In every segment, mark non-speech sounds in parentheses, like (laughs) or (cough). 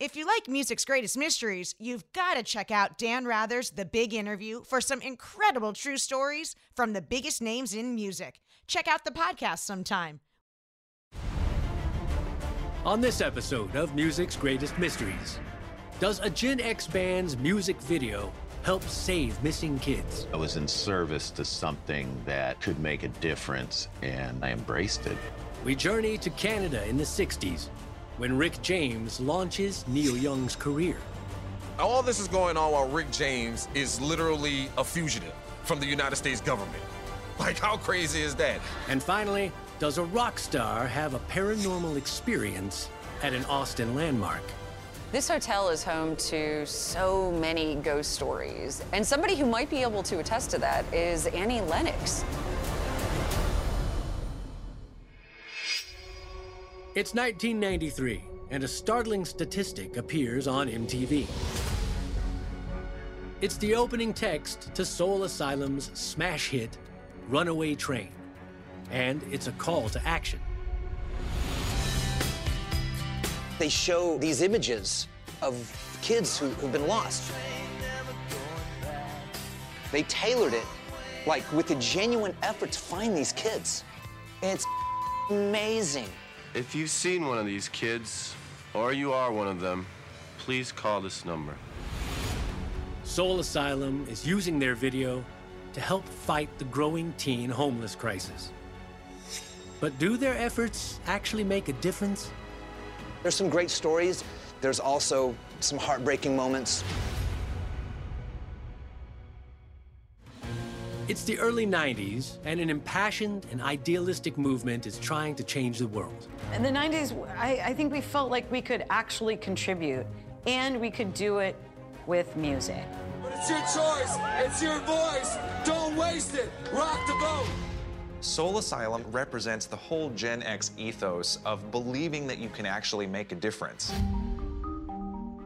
If you like music's greatest mysteries, you've got to check out Dan Rather's The Big Interview for some incredible true stories from the biggest names in music. Check out the podcast sometime. On this episode of Music's Greatest Mysteries, does a Gen X band's music video help save missing kids? I was in service to something that could make a difference, and I embraced it. We journey to Canada in the 60s when Rick James launches Neil Young's career. All this is going on while Rick James is literally a fugitive from the United States government. Like, how crazy is that? And finally, does a rock star have a paranormal experience at an Austin landmark? This hotel is home to so many ghost stories, and somebody who might be able to attest to that is Annie Lennox. It's 1993, and a startling statistic appears on MTV. It's the opening text to Soul Asylum's smash hit, Runaway Train, and it's a call to action. They show these images of kids who, who've been lost. They tailored it, like, with a genuine effort to find these kids. It's amazing. If you've seen one of these kids, or you are one of them, please call this number. Soul Asylum is using their video to help fight the growing teen homeless crisis. But do their efforts actually make a difference? There's some great stories. There's also some heartbreaking moments. It's the early 90s, and an impassioned and idealistic movement is trying to change the world. In the 90s, I, I, think we felt like we could actually contribute, and we could do it with music. But it's your choice, it's your voice. Don't waste it. Rock the boat. Soul Asylum represents the whole Gen X ethos of believing that you can actually make a difference.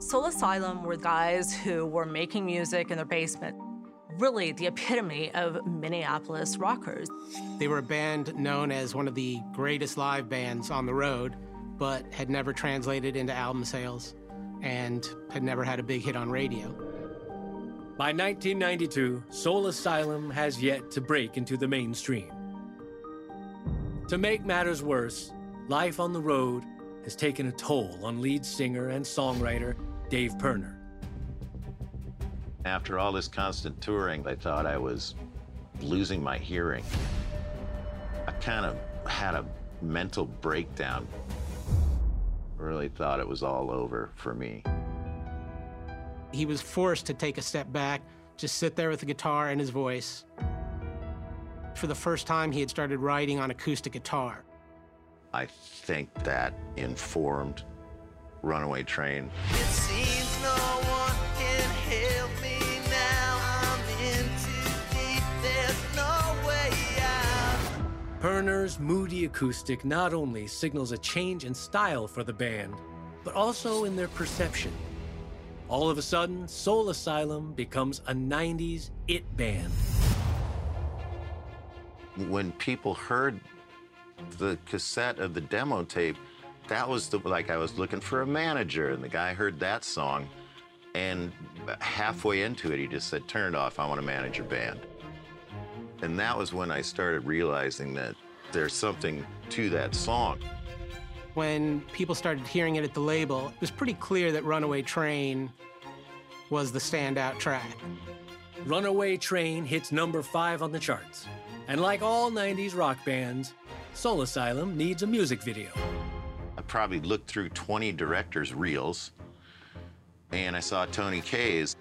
Soul Asylum were guys who were making music in their basement really the epitome of Minneapolis rockers. They were a band known as one of the greatest live bands on the road, but had never translated into album sales and had never had a big hit on radio. By 1992, Soul Asylum has yet to break into the mainstream. To make matters worse, life on the road has taken a toll on lead singer and songwriter Dave Pirner. After all this constant touring, I thought I was losing my hearing. I kind of had a mental breakdown. Really thought it was all over for me. He was forced to take a step back, just sit there with the guitar and his voice. For the first time, he had started writing on acoustic guitar. I think that informed Runaway Train. Pirner's moody acoustic not only signals a change in style for the band, but also in their perception. All of a sudden, Soul Asylum becomes a 90s it band. When people heard the cassette of the demo tape, that was the, like I was looking for a manager, and the guy heard that song, and halfway into it, he just said, Turn it off, I want to manage your band. And that was when I started realizing that there's something to that song. When people started hearing it at the label, it was pretty clear that Runaway Train was the standout track. Runaway Train hits number five on the charts. And like all 90s rock bands, Soul Asylum needs a music video. I probably looked through 20 directors' reels, and I saw Tony Kaye's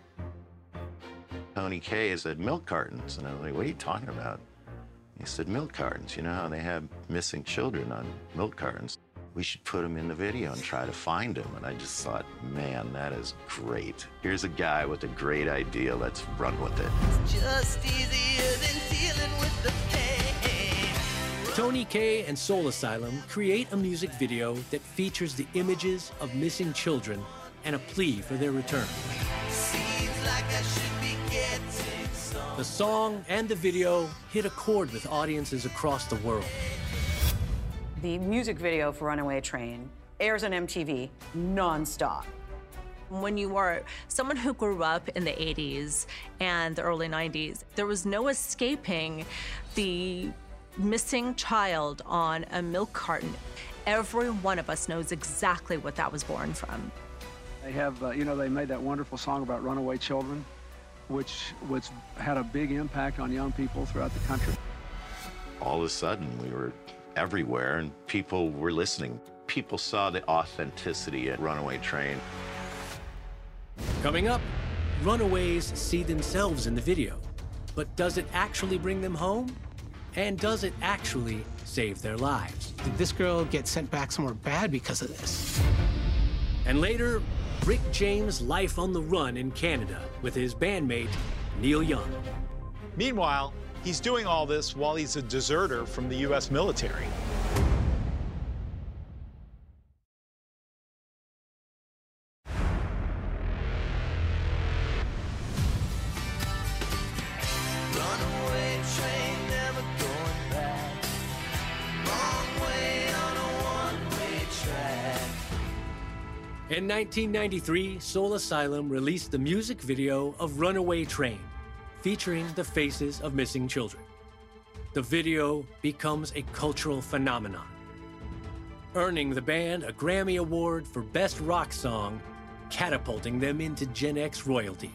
Tony Kaye said, milk cartons. And I was like, what are you talking about? He said, milk cartons. You know how they have missing children on milk cartons? We should put them in the video and try to find them. And I just thought, man, that is great. Here's a guy with a great idea. Let's run with it. Tony Kaye and Soul Asylum create a music video that features the images of missing children and a plea for their return. Like the song and the video hit a chord with audiences across the world. The music video for Runaway Train airs on MTV nonstop. When you are someone who grew up in the 80s and the early 90s, there was no escaping the missing child on a milk carton. Every one of us knows exactly what that was born from. They have, uh, you know, they made that wonderful song about runaway children, which which had a big impact on young people throughout the country. All of a sudden, we were everywhere and people were listening. People saw the authenticity at Runaway Train. Coming up, runaways see themselves in the video. But does it actually bring them home? And does it actually save their lives? Did this girl get sent back somewhere bad because of this? And later, Rick James' life on the run in Canada with his bandmate, Neil Young. Meanwhile, he's doing all this while he's a deserter from the U.S. military. In 1993, Soul Asylum released the music video of Runaway Train, featuring the faces of missing children. The video becomes a cultural phenomenon, earning the band a Grammy Award for Best Rock Song, catapulting them into Gen X royalty.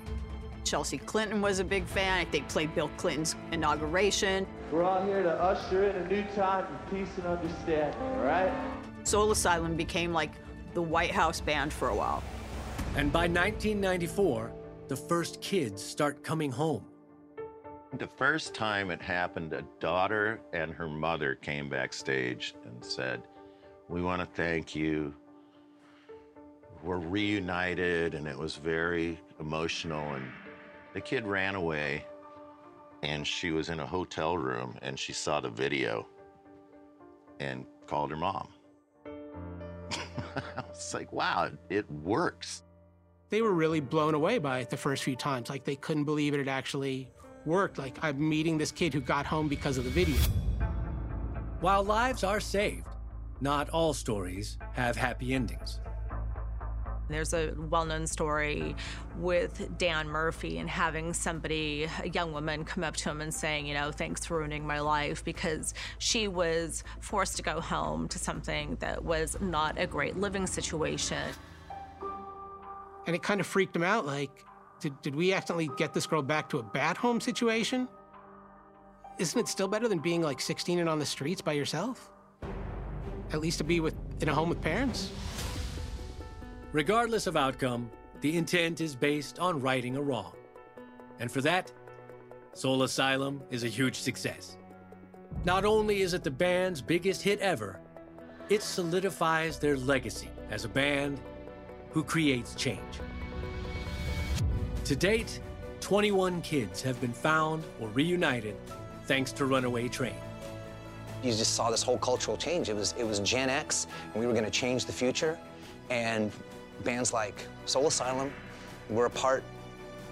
Chelsea Clinton was a big fan. I think played Bill Clinton's inauguration. We're all here to usher in a new time of peace and understanding, all right? Soul Asylum became like the White House band for a while. And by 1994, the first kids start coming home. The first time it happened, a daughter and her mother came backstage and said, We want to thank you. We're reunited, and it was very emotional. And the kid ran away, and she was in a hotel room, and she saw the video and called her mom. (laughs) I was like, wow, it works. They were really blown away by it the first few times. Like they couldn't believe it had actually worked. Like I'm meeting this kid who got home because of the video. While lives are saved, not all stories have happy endings. There's a well known story with Dan Murphy and having somebody, a young woman, come up to him and saying, you know, thanks for ruining my life because she was forced to go home to something that was not a great living situation. And it kind of freaked him out like, did, did we accidentally get this girl back to a bad home situation? Isn't it still better than being like 16 and on the streets by yourself? At least to be with in a home with parents? Regardless of outcome, the intent is based on righting a wrong. And for that, Soul Asylum is a huge success. Not only is it the band's biggest hit ever, it solidifies their legacy as a band who creates change. To date, 21 kids have been found or reunited thanks to Runaway Train. You just saw this whole cultural change. It was it was Gen X, and we were going to change the future. And bands like Soul Asylum were a part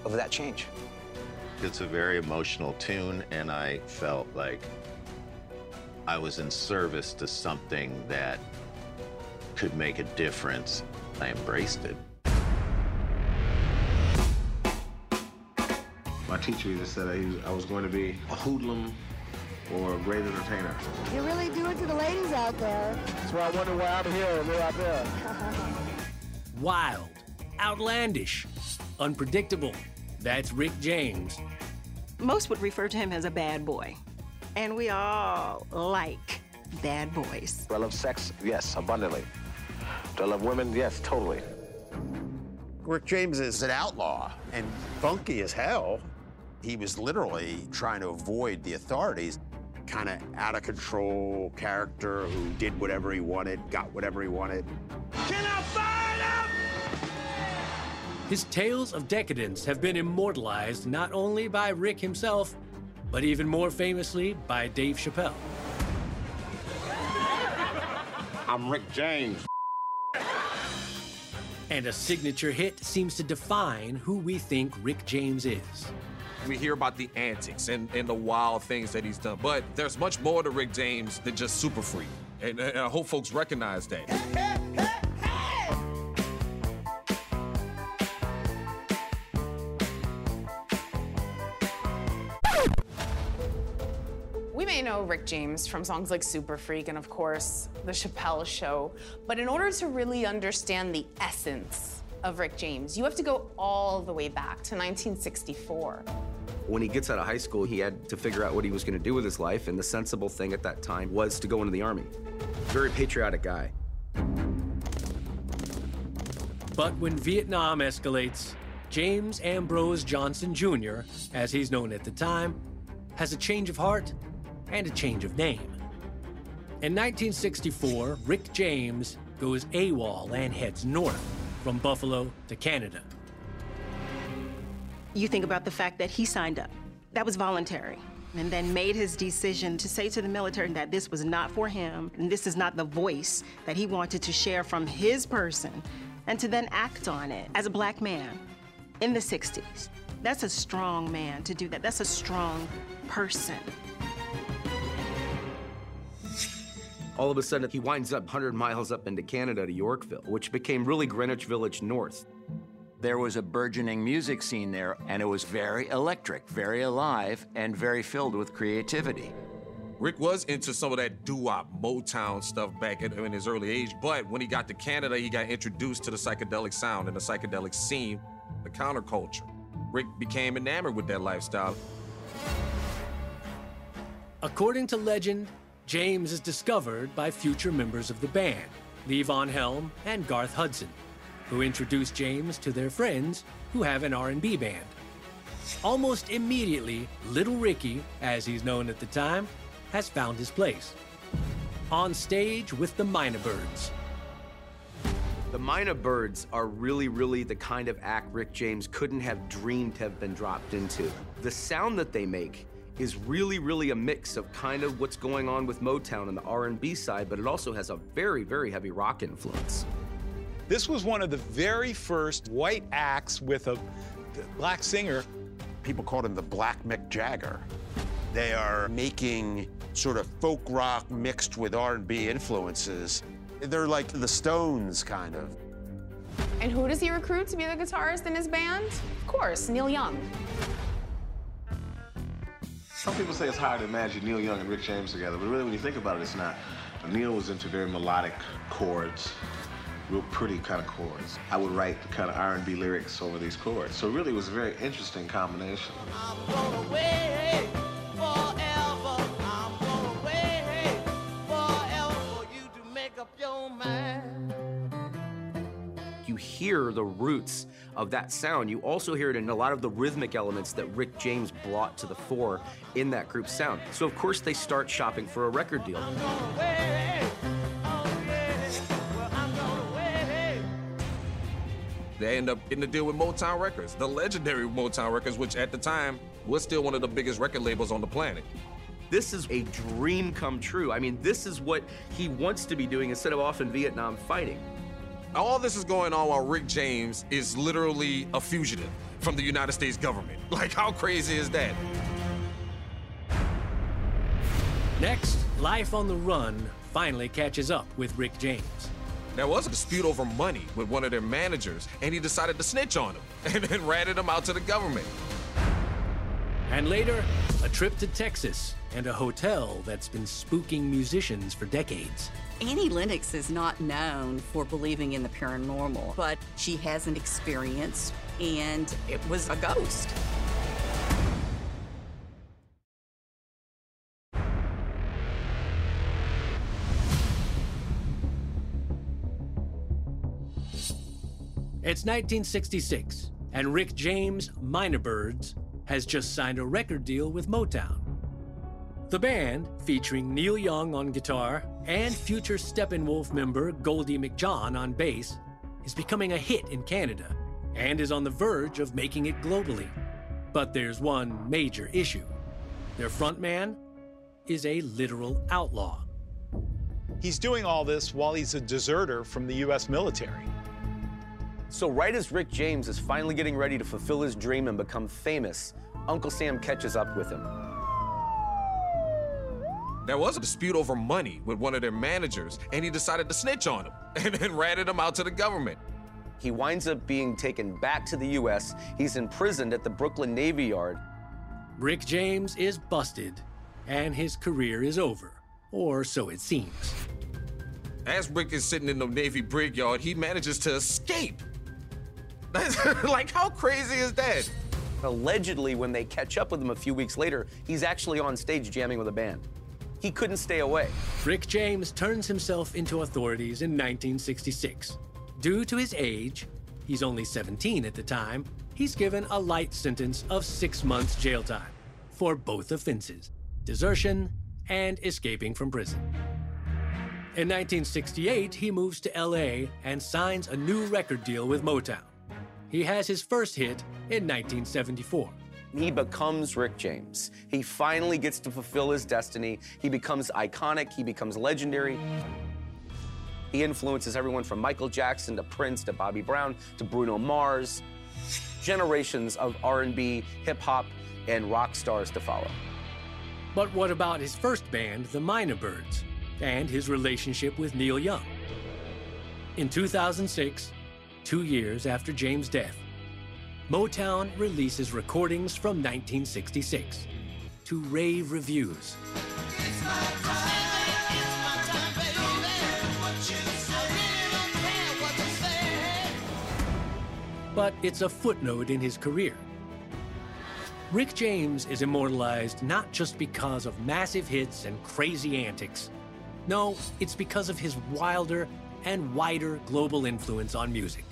of that change. It's a very emotional tune, and I felt like I was in service to something that could make a difference. I embraced it. My teacher either said I, I was going to be a hoodlum or a great entertainer. You really do it to the ladies out there. That's why I wonder why I'm here and they're out there. (laughs) Wild, outlandish, unpredictable. That's Rick James. Most would refer to him as a bad boy. And we all like bad boys. Do I love sex? Yes, abundantly. Do I love women? Yes, totally. Rick James is an outlaw and funky as hell. He was literally trying to avoid the authorities. Kind of out of control character who did whatever he wanted, got whatever he wanted. Can I find him? His tales of decadence have been immortalized not only by Rick himself, but even more famously by Dave Chappelle. I'm Rick James. And a signature hit seems to define who we think Rick James is. We hear about the antics and, and the wild things that he's done, but there's much more to Rick James than just Super Freak. And, and I hope folks recognize that. (laughs) know Rick James from songs like Super Freak and, of course, The Chappelle Show. But in order to really understand the essence of Rick James, you have to go all the way back to 1964. When he gets out of high school, he had to figure out what he was going to do with his life, and the sensible thing at that time was to go into the Army. Very patriotic guy. But when Vietnam escalates, James Ambrose Johnson Jr., as he's known at the time, has a change of heart and a change of name. In 1964, Rick James goes AWOL and heads north from Buffalo to Canada. You think about the fact that he signed up. That was voluntary. And then made his decision to say to the military that this was not for him, and this is not the voice that he wanted to share from his person, and to then act on it as a black man in the 60s. That's a strong man to do that. That's a strong person. All of a sudden, he winds up 100 miles up into Canada to Yorkville, which became really Greenwich Village North. There was a burgeoning music scene there, and it was very electric, very alive, and very filled with creativity. Rick was into some of that doo-wop Motown stuff back in, in his early age, but when he got to Canada, he got introduced to the psychedelic sound and the psychedelic scene, the counterculture. Rick became enamored with that lifestyle. According to legend, James is discovered by future members of the band, Levon Helm and Garth Hudson, who introduce James to their friends who have an R&B band. Almost immediately, Little Ricky, as he's known at the time, has found his place. On stage with the Mynah Birds. The Mynah Birds are really, really the kind of act Rick James couldn't have dreamed to have been dropped into. The sound that they make is really, really a mix of kind of what's going on with Motown and the R&B side, but it also has a very, very heavy rock influence. This was one of the very first white acts with a black singer. People called him the Black Mick Jagger. They are making sort of folk rock mixed with R&B influences. They're like the Stones, kind of. And who does he recruit to be the guitarist in his band? Of course, Neil Young. Some people say it's hard to imagine Neil Young and Rick James together, but really when you think about it, it's not. Neil was into very melodic chords, real pretty kind of chords. I would write kind of R&B lyrics over these chords. So really it was a very interesting combination. Hear the roots of that sound. You also hear it in a lot of the rhythmic elements that Rick James brought to the fore in that group's sound. So of course they start shopping for a record deal. They end up getting a deal with Motown Records, the legendary Motown Records, which at the time was still one of the biggest record labels on the planet. This is a dream come true. I mean, this is what he wants to be doing instead of off in Vietnam fighting. All this is going on while Rick James is literally a fugitive from the United States government. (laughs) Like, how crazy is that? Next, Life on the Run finally catches up with Rick James. There was a dispute over money with one of their managers, and he decided to snitch on him (laughs) and then ratted him out to the government. And later, a trip to Texas and a hotel that's been spooking musicians for decades. Annie Lennox is not known for believing in the paranormal, but she has an experience, and it was a ghost. It's 1966, and Rick James, Mynah Birds, has just signed a record deal with Motown. The band, featuring Neil Young on guitar and future Steppenwolf member Goldie McJohn on bass, is becoming a hit in Canada and is on the verge of making it globally. But there's one major issue. Their frontman is a literal outlaw. He's doing all this while he's a deserter from the U.S. military. So right as Rick James is finally getting ready to fulfill his dream and become famous, Uncle Sam catches up with him. There was a dispute over money with one of their managers, and he decided to snitch on him (laughs) and then ratted him out to the government. He winds up being taken back to the U.S. He's imprisoned at the Brooklyn Navy Yard. Rick James is busted, and his career is over, or so it seems. As Rick is sitting in the Navy brickyard, he manages to escape. (laughs) like, how crazy is that? Allegedly, when they catch up with him a few weeks later, he's actually on stage jamming with a band. He couldn't stay away. Rick James turns himself into authorities in 1966. Due to his age, he's only 17 at the time, he's given a light sentence of six months jail time for both offenses desertion and escaping from prison. In 1968, he moves to LA and signs a new record deal with Motown. He has his first hit in 1974. He becomes Rick James. He finally gets to fulfill his destiny. He becomes iconic, he becomes legendary. He influences everyone from Michael Jackson to Prince to Bobby Brown to Bruno Mars. Generations of R&B, hip hop, and rock stars to follow. But what about his first band, the Mynah Birds, and his relationship with Neil Young? In 2006, two years after James' death, Motown releases recordings from 1966 to rave reviews. But it's a footnote in his career. Rick James is immortalized not just because of massive hits and crazy antics. No, it's because of his wilder and wider global influence on music.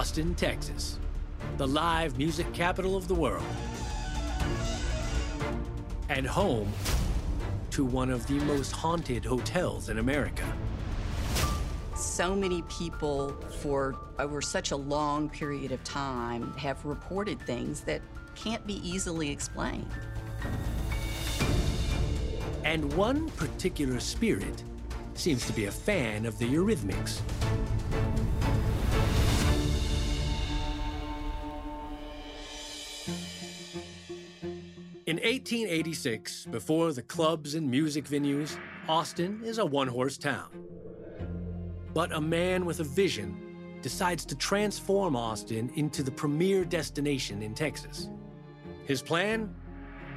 Austin, Texas, the live music capital of the world, and home to one of the most haunted hotels in America. So many people for over such a long period of time have reported things that can't be easily explained. And one particular spirit seems to be a fan of the Eurythmics. 1886, before the clubs and music venues, Austin is a one horse town. But a man with a vision decides to transform Austin into the premier destination in Texas. His plan?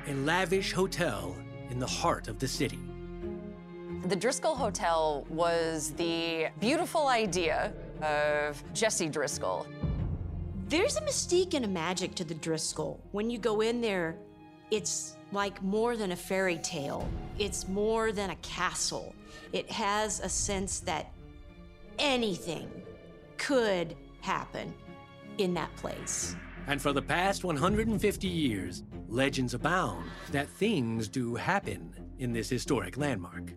A lavish hotel in the heart of the city. The Driskill Hotel was the beautiful idea of Jesse Driskill. There's a mystique and a magic to the Driskill. When you go in there, it's like more than a fairy tale. It's more than a castle. It has a sense that anything could happen in that place. And for the past 150 years, legends abound that things do happen in this historic landmark.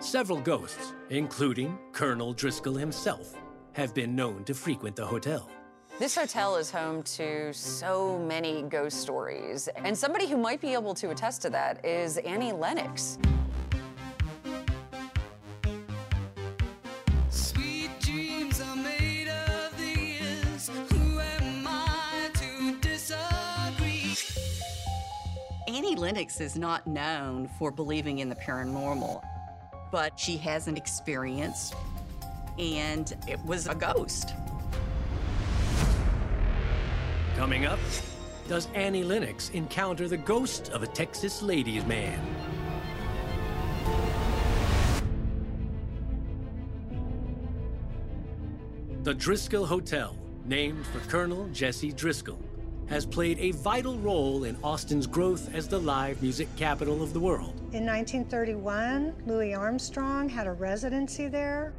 Several ghosts, including Colonel Driskill himself, have been known to frequent the hotel. This hotel is home to so many ghost stories, and somebody who might be able to attest to that is Annie Lennox. Sweet dreams are made of these. Who am I to disagree? Annie Lennox is not known for believing in the paranormal, but she has an experience, and it was a ghost. Coming up, does Annie Lennox encounter the ghost of a Texas ladies' man? The Driskill Hotel, named for Colonel Jesse Driskill, has played a vital role in Austin's growth as the live music capital of the world. In 1931, Louis Armstrong had a residency there.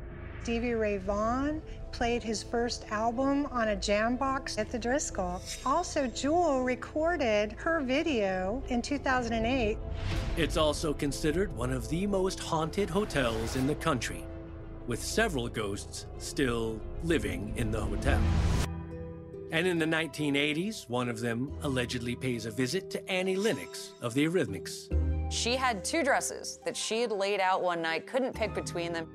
Stevie Ray Vaughan played his first album on a jam box at the Driskill. Also, Jewel recorded her video in 2008. It's also considered one of the most haunted hotels in the country, with several ghosts still living in the hotel. And in the 1980s, one of them allegedly pays a visit to Annie Lennox of the Eurythmics. She had two dresses that she had laid out one night, couldn't pick between them.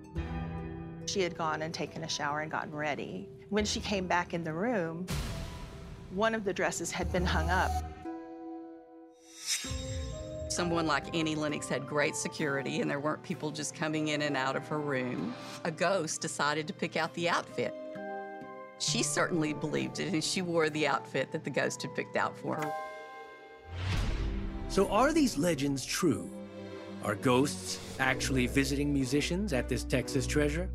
She had gone and taken a shower and gotten ready. When she came back in the room, one of the dresses had been hung up. Someone like Annie Lennox had great security and there weren't people just coming in and out of her room. A ghost decided to pick out the outfit. She certainly believed it and she wore the outfit that the ghost had picked out for her. So, are these legends true? Are ghosts actually visiting musicians at this Texas treasure?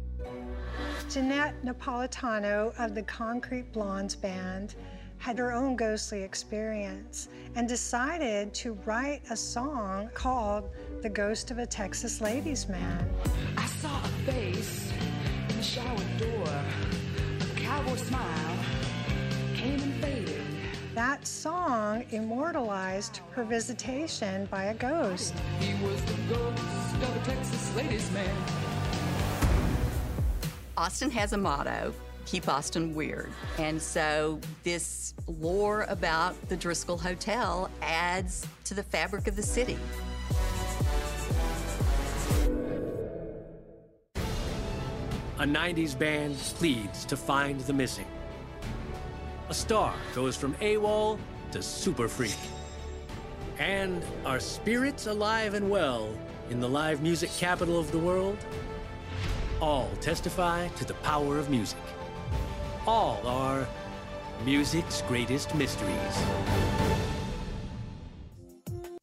Johnette Napolitano of the Concrete Blondes Band had her own ghostly experience and decided to write a song called The Ghost of a Texas Ladies Man. I saw a face in the shower door, a cowboy smile came and faded. That song immortalized her visitation by a ghost. He was the ghost of a Texas ladies man. Austin has a motto keep Austin weird. And so this lore about the Driskill Hotel adds to the fabric of the city. A 90s band pleads to find the missing. A star goes from AWOL to Super Freak. And are spirits alive and well in the live music capital of the world? All testify to the power of music. All are music's greatest mysteries.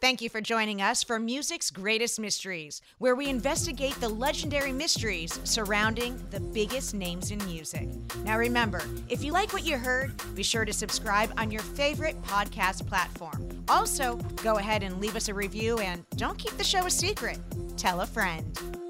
Thank you for joining us for Music's Greatest Mysteries, where we investigate the legendary mysteries surrounding the biggest names in music. Now, remember, if you like what you heard, be sure to subscribe on your favorite podcast platform. Also, go ahead and leave us a review and don't keep the show a secret. Tell a friend.